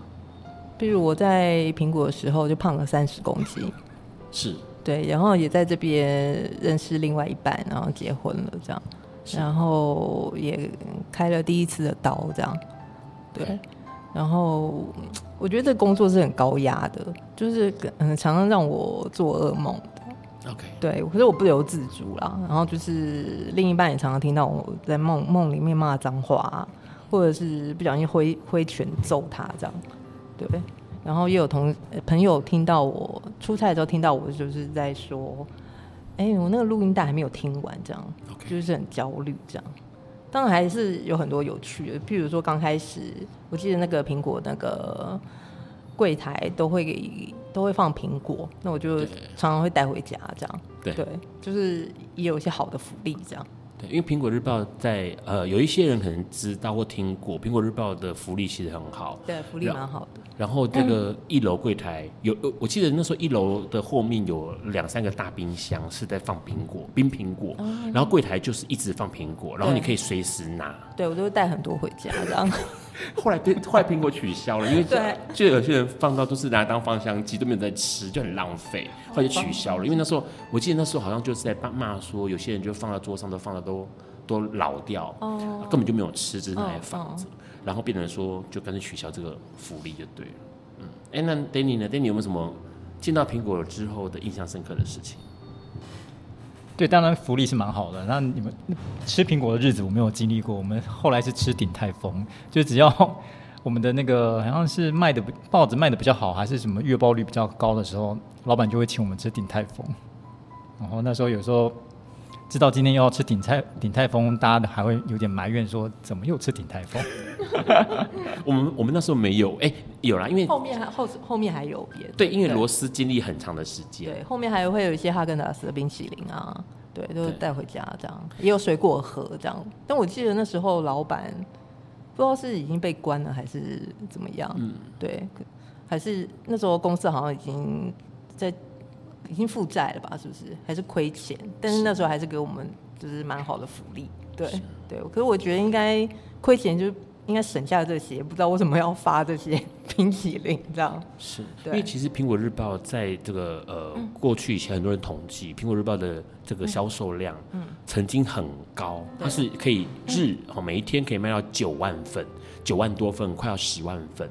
比如我在苹果的时候就胖了三十公斤，是，对，然后也在这边认识另外一半，然后结婚了，这样，然后也开了第一次的刀，这样，对。然后我觉得这工作是很高压的，就是嗯，常常让我做噩梦的。OK，对，可是我不由自主啦。然后就是另一半也常常听到我在梦梦里面骂脏话，或者是不小心挥挥拳揍他这样。对，然后也有同朋友听到我出差的时候听到我就是在说，哎，我那个录音带还没有听完，这样，Okay. 就是很焦虑这样。当然还是有很多有趣的，譬如说刚开始，我记得那个苹果那个柜台都会给都会放苹果，那我就常常会带回家，这样。对，对，就是也有一些好的福利这样。对，因为苹果日报在呃有一些人可能知道或听过，苹果日报的福利其实很好，对，福利蛮好的。然后这个一楼柜台有，我记得那时候一楼的后面有两三个大冰箱是在放苹果，冰苹果，然后柜台就是一直放苹果，然后你可以随时拿。对，我都会带很多回家这样。*laughs* 后来被坏苹果取消了，因为就有些人放到都是拿来当芳香剂，都没有在吃，就很浪费。后来就取消了，因为那时候我记得那时候好像就是在骂说，有些人就放到桌上都放的都都老掉，根本就没有吃，这是拿来放着。然后变成说，就干脆取消这个福利就对了。嗯，哎，那 Danny 呢？Danny 有没有什么见到苹果之后的印象深刻的事情？对，当然福利是蛮好的。那你们吃苹果的日子我没有经历过。我们后来是吃鼎泰丰，就只要我们的那个好像是卖的报纸卖的比较好，还是什么月报率比较高的时候，老板就会请我们吃鼎泰丰。然后那时候有时候知道今天又要吃鼎泰鼎泰丰，大家还会有点埋怨说，怎么又吃鼎泰丰？*laughs* 我们我们那时候没有，哎，有啦，因为后面还后后面还有别的。对，因为罗斯经历很长的时间。对，后面还会有一些哈根达斯的冰淇淋啊，对，都带回家这样，也有水果盒这样。但我记得那时候老板。不知道是已经被关了还是怎么样，嗯，对，还是那时候公司好像已经在已经负债了吧？是不是？还是亏钱？但是那时候还是给我们就是蛮好的福利，对对。可是我觉得应该亏钱就应该省下这些，不知道为什么要发这些冰淇淋这样。是，因为其实苹果日报在这个呃、嗯、过去以前很多人统计苹果日报的。这个销售量，嗯，曾经很高，嗯、它是可以日哦，每一天可以卖到九万份，九万多份，快要十万份。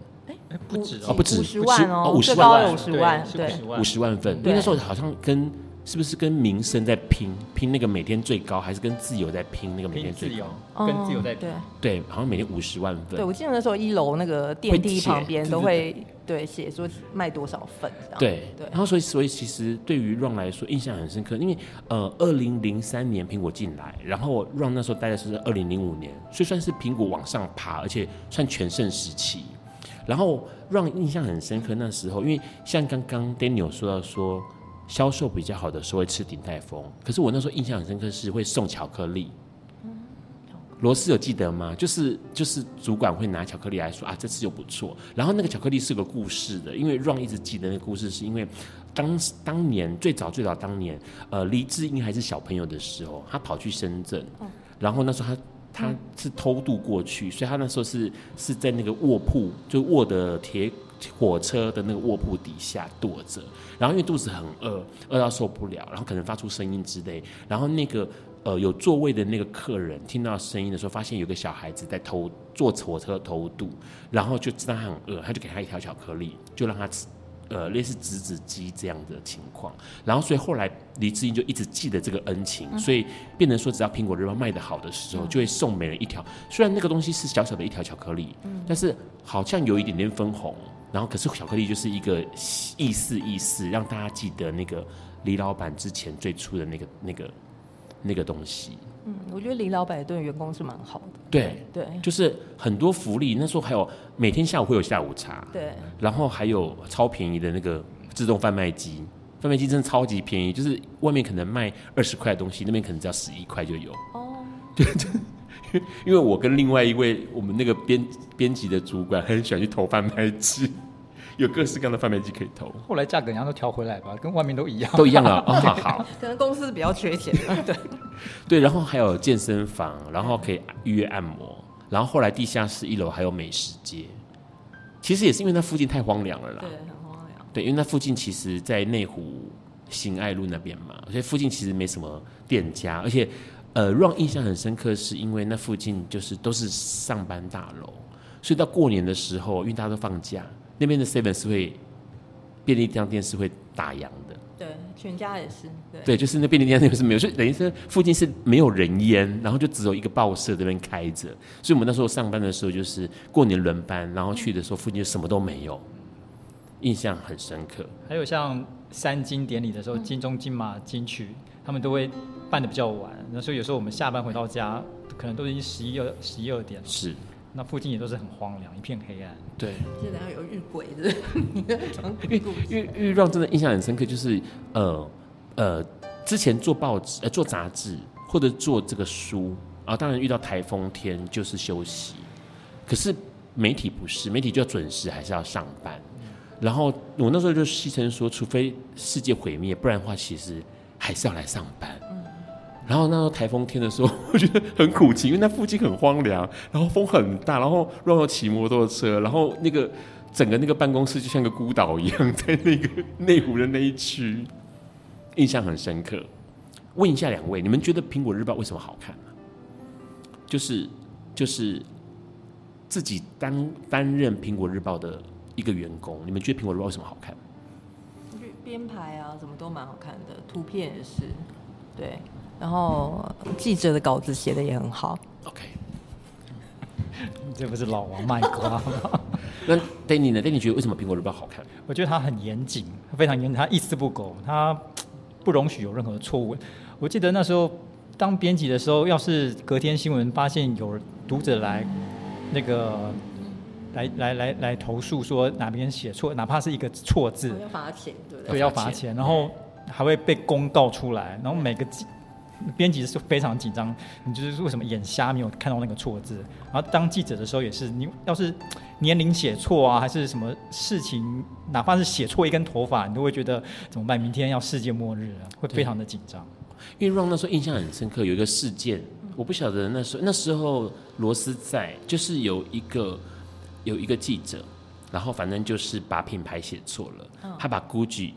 哎，不止哦，不止五十万哦，五十万，五十万，对，五十万份。因为那时候好像跟是不是跟民生在拼拼那个每天最高，还是跟自由在拼那个每天最高？跟自由在拼，对，好像每天五十万份。对，我记得那时候一楼那个电梯旁边都会。对，写说卖多少份这样。对对，然后所以所以其实对于 Run 来说印象很深刻，因为呃，二零零三年苹果进来，然后 Run 那时候待的是二零零五年，所以算是苹果往上爬，而且算全盛时期。然后 Ron 印象很深刻，那时候因为像刚刚 Daniel 说到说销售比较好的时候会吃鼎泰丰，可是我那时候印象很深刻是会送巧克力。罗斯有记得吗？就是就是主管会拿巧克力来说啊，这次又不错。然后那个巧克力是个故事的，因为 Ron 一直记得那个故事，是因为当当年最早最早当年，呃，黎智英还是小朋友的时候，他跑去深圳，然后那时候他他是偷渡过去，所以他那时候是是在那个卧铺，就卧的铁火车的那个卧铺底下躲着，然后因为肚子很饿，饿到受不了，然后可能发出声音之类，然后那个。呃，有座位的那个客人听到声音的时候，发现有个小孩子在偷坐火车偷渡，然后就知道他很饿，他就给他一条巧克力，就让他吃，呃，类似纸纸鸡这样的情况。然后，所以后来黎智英就一直记得这个恩情，所以变成说，只要苹果日报卖的好的时候，就会送每人一条。虽然那个东西是小小的一条巧克力，但是好像有一点点分红。然后，可是巧克力就是一个意思意思，让大家记得那个李老板之前最初的那个那个。那个东西，嗯，我觉得李老板对员工是蛮好的。对对，就是很多福利。那时候还有每天下午会有下午茶，对，然后还有超便宜的那个自动贩卖机，贩卖机真的超级便宜，就是外面可能卖二十块的东西，那边可能只要十一块就有。哦，*laughs* 对，*laughs* 因为我跟另外一位我们那个编编辑的主管很喜欢去投贩卖机。有各式各样的贩卖机可以投，后来价格人家都调回来吧，跟外面都一样，都一样了。*laughs* 哦，好，可能公司比较缺钱，*laughs* 对对。然后还有健身房，然后可以预约按摩，然后后来地下室一楼还有美食街。其实也是因为那附近太荒凉了啦，对，很荒凉。对，因为那附近其实，在内湖新爱路那边嘛，所以附近其实没什么店家，而且呃，让印象很深刻，是因为那附近就是都是上班大楼，所以到过年的时候，因为大家都放假。那边的 Seven 是会便利商店是会打烊的，对，全家也是，对，对，就是那便利店那边是没有，所以等于是附近是没有人烟，然后就只有一个报社这边开着，所以我们那时候上班的时候就是过年轮班，然后去的时候附近就什么都没有，印象很深刻。还有像三金典礼的时候，金钟、金马、金曲，他们都会办的比较晚，那所以有时候我们下班回到家，可能都已经十一二十一二点了。是。那附近也都是很荒凉，一片黑暗。对，现在有遇鬼的。*laughs* 遇遇遇让真的印象很深刻，就是呃呃，之前做报纸呃做杂志或者做这个书啊，当然遇到台风天就是休息。可是媒体不是，媒体就要准时还是要上班。然后我那时候就戏称说，除非世界毁灭，不然的话其实还是要来上班。然后那时候台风天的时候，*laughs* 我觉得很苦情，因为那附近很荒凉，然后风很大，然后乱要骑摩托车，然后那个整个那个办公室就像个孤岛一样，在那个内湖的那一区，印象很深刻。问一下两位，你们觉得《苹果日报》为什么好看呢？就是就是自己担担任《苹果日报》的一个员工，你们觉得《苹果日报》为什么好看？编排啊，什么都蛮好看的，图片也是，对。然后记者的稿子写的也很好。OK，*laughs* 这不是老王卖瓜吗？*laughs* 那 Danny 呢？Danny 觉得为什么苹果日报好看？我觉得他很严谨，非常严谨，他一丝不苟，他不容许有任何错误。我记得那时候当编辑的时候，要是隔天新闻发现有读者来那个来来来来投诉说哪边写错，哪怕是一个错字，要罚钱，对不对？对，要罚钱，然后还会被公告出来，然后每个。编辑是非常紧张，你就是为什么眼瞎没有看到那个错字？然后当记者的时候也是，你要是年龄写错啊，还是什么事情，哪怕是写错一根头发，你都会觉得怎么办？明天要世界末日啊，会非常的紧张。因为 Ron 那时候印象很深刻，有一个事件，我不晓得那时候那时候罗斯在，就是有一个有一个记者，然后反正就是把品牌写错了，他把 Gucci。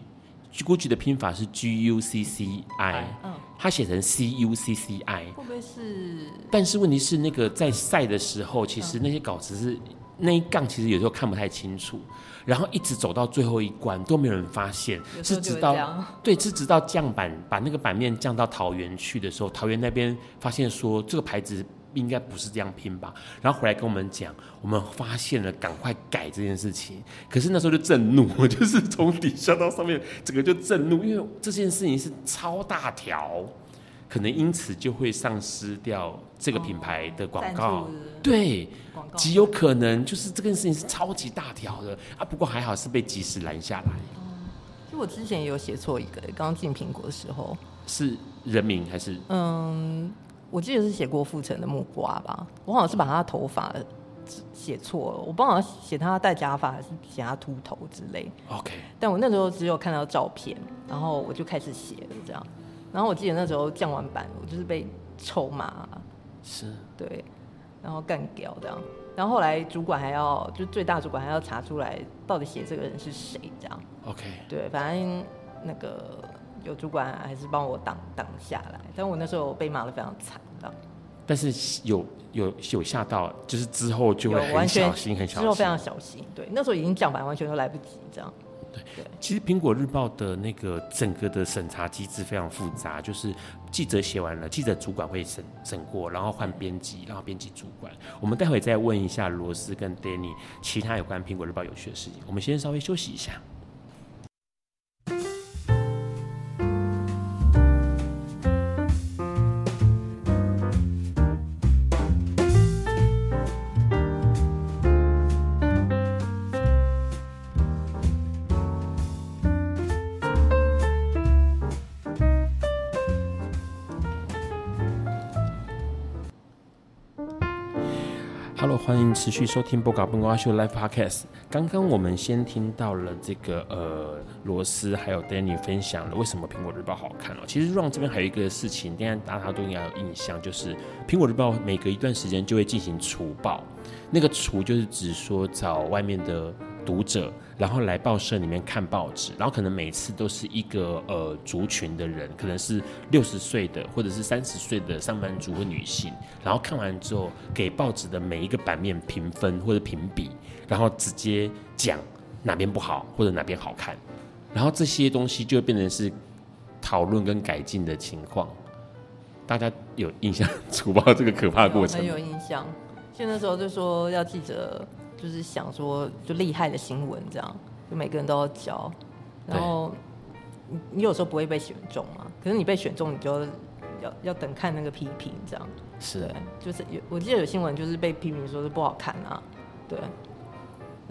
Gucci 的拼法是 G U C C I，嗯，他写成 C U C C I，会不会是？但是问题是，那个在晒的时候，其实那些稿子是那一杠，其实有时候看不太清楚。然后一直走到最后一关都没有人发现，是直到对，是直到降板把那个版面降到桃园去的时候，桃园那边发现说这个牌子。应该不是这样拼吧？然后回来跟我们讲，我们发现了，赶快改这件事情。可是那时候就震怒，*laughs* 我就是从底下到上面，整个就震怒，因为这件事情是超大条，可能因此就会丧失掉这个品牌的广告。哦、对，极有可能就是这件事情是超级大条的啊。不过还好是被及时拦下来。就我之前也有写错一个，刚进苹果的时候，是人名还是？嗯。我记得是写郭富城的木瓜吧，我好像是把他的头发写错了，我不知道写他戴假发还是写他秃头之类。OK，但我那时候只有看到照片，然后我就开始写了这样。然后我记得那时候降完版，我就是被臭骂，是，对，然后干掉这样。然后后来主管还要，就最大主管还要查出来到底写这个人是谁这样。OK，对，反正那个。有主管还是帮我挡挡下来，但我那时候被骂的非常惨，的。但是有有有吓到，就是之后就会很小心，很小心。之后非常小心，对，那时候已经讲完，完全都来不及，这样。对对。其实苹果日报的那个整个的审查机制非常复杂，就是记者写完了，记者主管会审审过，然后换编辑，然后编辑主管。我们待会再问一下罗斯跟 Danny 其他有关苹果日报有趣的事情。我们先稍微休息一下。欢迎持续收听《播稿笨瓜秀》Live Podcast。刚刚我们先听到了这个呃罗斯还有 Danny 分享了为什么苹果日报好看哦。其实 Ron 这边还有一个事情，大家大家都应该有印象，就是苹果日报每隔一段时间就会进行除报，那个除就是指说找外面的。读者，然后来报社里面看报纸，然后可能每次都是一个呃族群的人，可能是六十岁的或者是三十岁的上班族或女性，然后看完之后给报纸的每一个版面评分或者评比，然后直接讲哪边不好或者哪边好看，然后这些东西就会变成是讨论跟改进的情况。大家有印象 *laughs* 除报这个可怕的过程？很有印象，就那时候就说要记者。就是想说，就厉害的新闻这样，就每个人都要教。然后你你有时候不会被选中嘛，可是你被选中，你就要要等看那个批评这样。是哎，就是有我记得有新闻就是被批评说是不好看啊，对。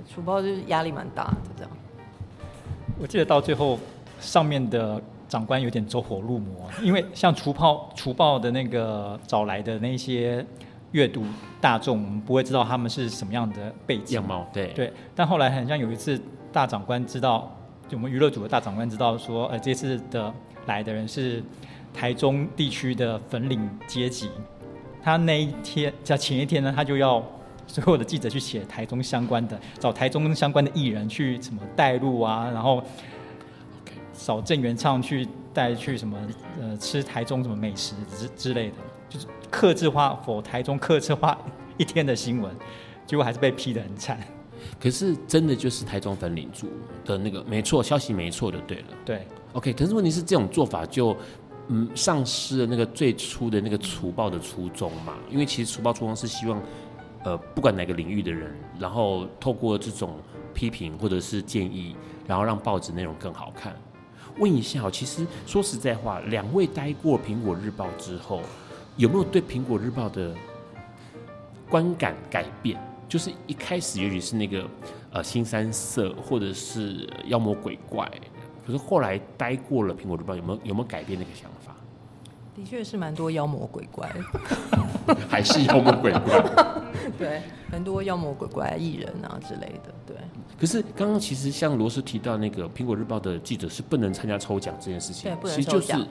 除报就是压力蛮大的这样。我记得到最后上面的长官有点走火入魔，因为像除暴除暴的那个找来的那些。阅读大众，我们不会知道他们是什么样的背景样貌，对对。但后来很像有一次，大长官知道，就我们娱乐组的大长官知道说，呃，这次的来的人是台中地区的粉领阶级。他那一天在前一天呢，他就要所有的记者去写台中相关的，找台中相关的艺人去什么带路啊，然后找郑元畅去带去什么呃吃台中什么美食之之类的。就是客制化，否台中客制化 *laughs* 一天的新闻，结果还是被批得很惨。可是真的就是台中粉领组的那个没错，消息没错就对了。对，OK。可是问题是这种做法就嗯丧失了那个最初的那个除暴的初衷嘛？因为其实除暴初衷是希望呃，不管哪个领域的人，然后透过这种批评或者是建议，然后让报纸内容更好看。问一下，其实说实在话，两位待过苹果日报之后，有没有对苹果日报的观感改变？就是一开始，也许是那个呃新三色，或者是妖魔鬼怪，可是后来待过了苹果日报，有没有有没有改变那个想法？的确是蛮多妖魔鬼怪，*laughs* 还是妖魔鬼怪。*laughs* 对，很多妖魔鬼怪艺人啊之类的。对。可是刚刚其实像罗斯提到那个苹果日报的记者是不能参加抽奖这件事情，对，不能抽奖。其实就是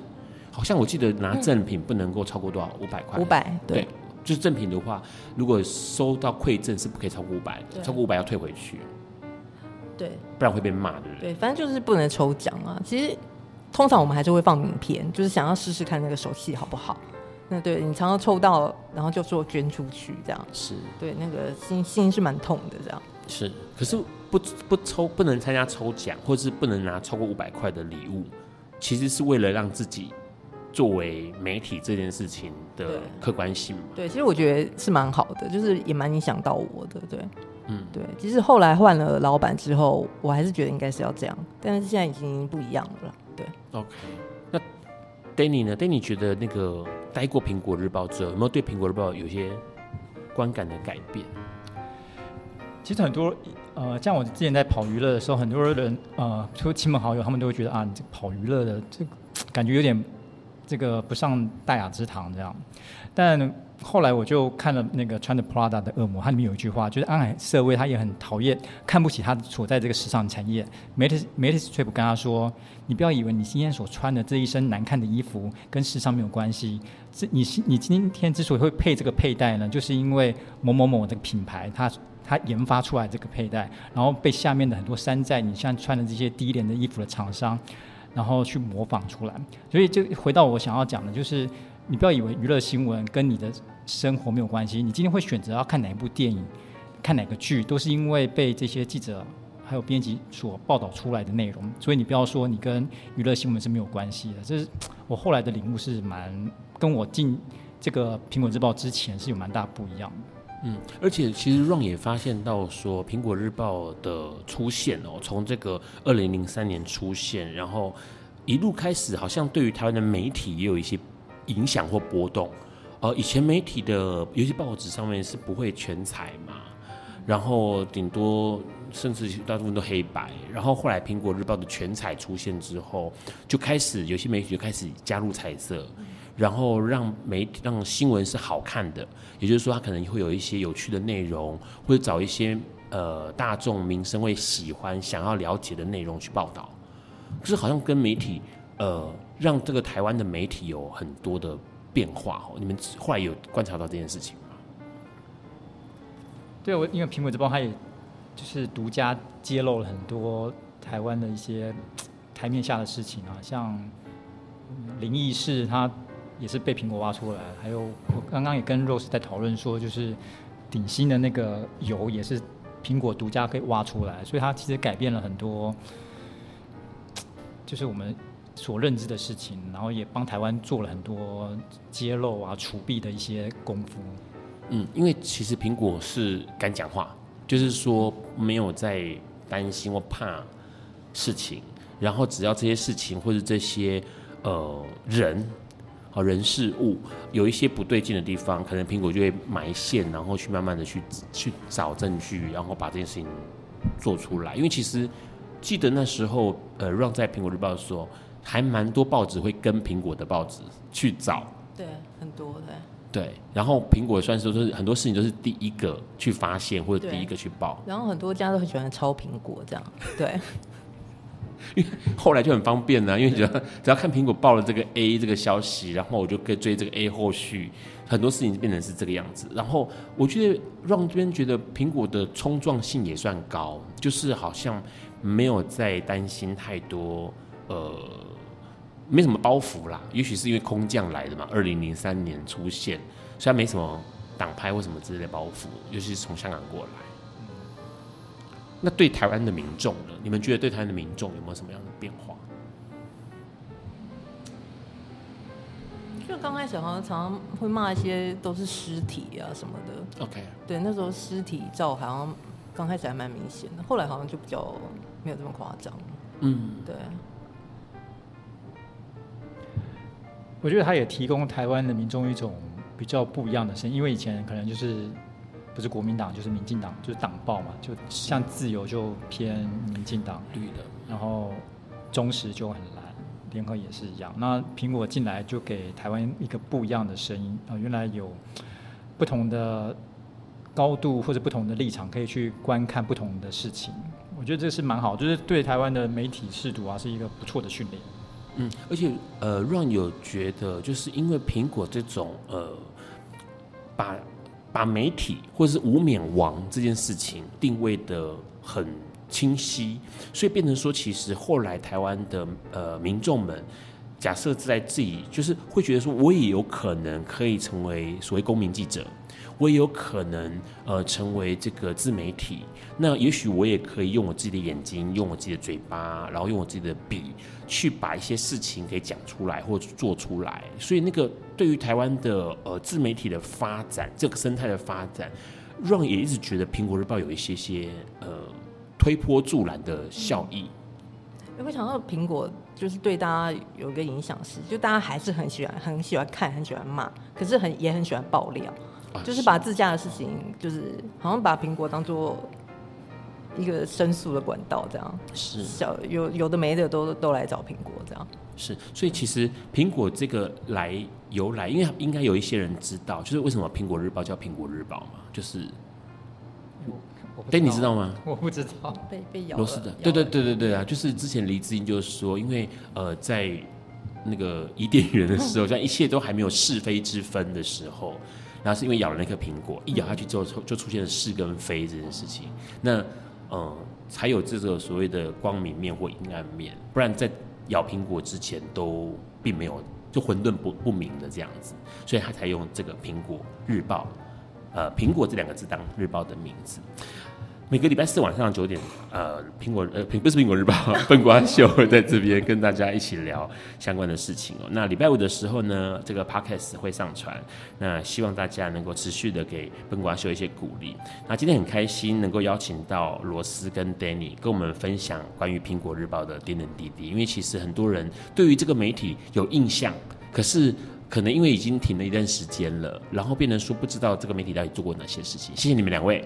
好像我记得拿赠品不能够超过多少五百块。五百，对。就是赠品的话，如果收到馈赠是不可以超过五百的，超过五百要退回去。对，不然会被骂的。对，反正就是不能抽奖啊。其实通常我们还是会放名片，就是想要试试看那个手气好不好。那对你常常抽到，然后就说捐出去这样。是。对，那个心心是蛮痛的这样。是，可是不不抽不能参加抽奖，或者是不能拿超过五百块的礼物，其实是为了让自己。作为媒体这件事情的客观性嘛，对，其实我觉得是蛮好的，就是也蛮影响到我的，对，嗯，对。其实后来换了老板之后，我还是觉得应该是要这样，但是现在已经不一样了，对。OK，那 Danny 呢？Danny 觉得那个待过苹果日报之后，有没有对苹果日报有些观感的改变？其实很多呃，像我之前在跑娱乐的时候，很多人呃，说亲朋好友，他们都会觉得啊，你这跑娱乐的这感觉有点。这个不上大雅之堂这样，但后来我就看了那个穿着 Prada 的恶魔，它里面有一句话，就是安海瑟薇他也很讨厌、看不起他所在这个时尚产业。mates mates trip 跟他说：“你不要以为你今天所穿的这一身难看的衣服跟时尚没有关系，这你你今天之所以会配这个佩戴呢，就是因为某某某的品牌，它它研发出来这个佩戴，然后被下面的很多山寨你像穿的这些低廉的衣服的厂商。”然后去模仿出来，所以就回到我想要讲的，就是你不要以为娱乐新闻跟你的生活没有关系。你今天会选择要看哪一部电影、看哪个剧，都是因为被这些记者还有编辑所报道出来的内容。所以你不要说你跟娱乐新闻是没有关系的。这是我后来的领悟，是蛮跟我进这个苹果日报之前是有蛮大不一样的。嗯，而且其实 Ron 也发现到说，苹果日报的出现哦，从这个二零零三年出现，然后一路开始，好像对于台湾的媒体也有一些影响或波动。呃，以前媒体的有些报纸上面是不会全彩嘛，然后顶多甚至大部分都黑白。然后后来苹果日报的全彩出现之后，就开始有些媒体就开始加入彩色。然后让媒体让新闻是好看的，也就是说，它可能会有一些有趣的内容，或者找一些呃大众民生会喜欢、想要了解的内容去报道。可是好像跟媒体呃，让这个台湾的媒体有很多的变化哦。你们后来有观察到这件事情吗？对，我因为苹果日报它也就是独家揭露了很多台湾的一些台面下的事情啊，像灵异事它。也是被苹果挖出来，还有我刚刚也跟 Rose 在讨论说，就是顶新的那个油也是苹果独家可以挖出来，所以它其实改变了很多，*tsk* 就是我们所认知的事情，然后也帮台湾做了很多揭露啊、除弊的一些功夫。嗯，因为其实苹果是敢讲话，就是说没有在担心或怕事情，然后只要这些事情或者这些呃人。好人事物有一些不对劲的地方，可能苹果就会埋线，然后去慢慢的去去找证据，然后把这件事情做出来。因为其实记得那时候，呃，让在苹果日报的时候，还蛮多报纸会跟苹果的报纸去找，对，很多的，对。然后苹果算是说是很多事情都是第一个去发现或者第一个去报，然后很多家都很喜欢抄苹果这样，对。因为后来就很方便呢，因为只要只要看苹果报了这个 A 这个消息，然后我就可以追这个 A 后续，很多事情变成是这个样子。然后我觉得让这边觉得苹果的冲撞性也算高，就是好像没有在担心太多，呃，没什么包袱啦。也许是因为空降来的嘛，二零零三年出现，虽然没什么党派或什么之类的包袱，尤其是从香港过来。那对台湾的民众呢？你们觉得对台湾的民众有没有什么样的变化？就刚开始好像常常会骂一些都是尸体啊什么的。OK。对，那时候尸体照好像刚开始还蛮明显的，后来好像就比较没有这么夸张。嗯，对。我觉得他也提供台湾的民众一种比较不一样的声音，因为以前可能就是不是国民党就是民进党，就是党报嘛，就像自由就偏民进党绿的，然后中时就很蓝，联合也是一样。那苹果进来就给台湾一个不一样的声音啊，原来有不同的高度或者不同的立场可以去观看不同的事情，我觉得这是蛮好，就是对台湾的媒体试读啊是一个不错的训练。嗯，而且呃，Ron 有觉得，就是因为苹果这种呃，把把媒体或者是无冕王这件事情定位的很清晰，所以变成说，其实后来台湾的呃民众们，假设在自己就是会觉得说，我也有可能可以成为所谓公民记者。我也有可能呃成为这个自媒体，那也许我也可以用我自己的眼睛，用我自己的嘴巴，然后用我自己的笔，去把一些事情给讲出来或者做出来。所以那个对于台湾的呃自媒体的发展，这个生态的发展，Ron 也一直觉得苹果日报有一些些呃推波助澜的效益。有没有想到苹果就是对大家有一个影响是，就大家还是很喜欢很喜欢看，很喜欢骂，可是很也很喜欢爆料。就是把自家的事情，就是好像把苹果当做一个申诉的管道，这样是小有有的没的都都来找苹果这样是，所以其实苹果这个来由来，因为应该有一些人知道，就是为什么苹果日报叫苹果日报嘛，就是，哎，你知道吗？我不知道，被被咬螺丝的，对对对对对啊，就是之前黎智英就是说，因为呃在那个伊甸园的时候，像一切都还没有是非之分的时候。然后是因为咬了那颗苹果，一咬下去之后，就出现了是跟非这件事情。那，嗯，才有这个所谓的光明面或阴暗面，不然在咬苹果之前都并没有，就混沌不不明的这样子。所以他才用这个苹果日报，呃，苹果这两个字当日报的名字。每个礼拜四晚上九点，呃，苹果呃，不是苹果日报，*laughs* 笨瓜秀会 *laughs* 在这边跟大家一起聊相关的事情哦。那礼拜五的时候呢，这个 podcast 会上传，那希望大家能够持续的给笨瓜秀一些鼓励。那今天很开心能够邀请到罗斯跟 Danny 跟我们分享关于苹果日报的点点滴滴，因为其实很多人对于这个媒体有印象，可是可能因为已经停了一段时间了，然后变成说不知道这个媒体到底做过哪些事情。谢谢你们两位。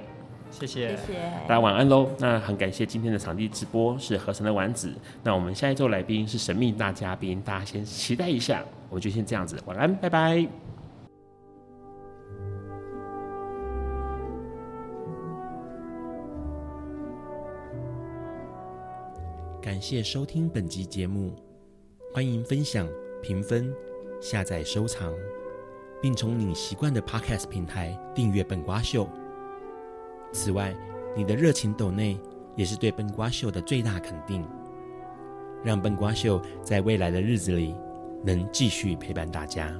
谢谢，谢谢大家晚安喽。那很感谢今天的场地直播是合成的丸子。那我们下一周来宾是神秘大嘉宾，大家先期待一下。我们就先这样子，晚安，拜拜。感谢收听本集节目，欢迎分享、评分、下载、收藏，并从你习惯的 Podcast 平台订阅本瓜秀。此外，你的热情抖内也是对笨瓜秀的最大肯定，让笨瓜秀在未来的日子里能继续陪伴大家。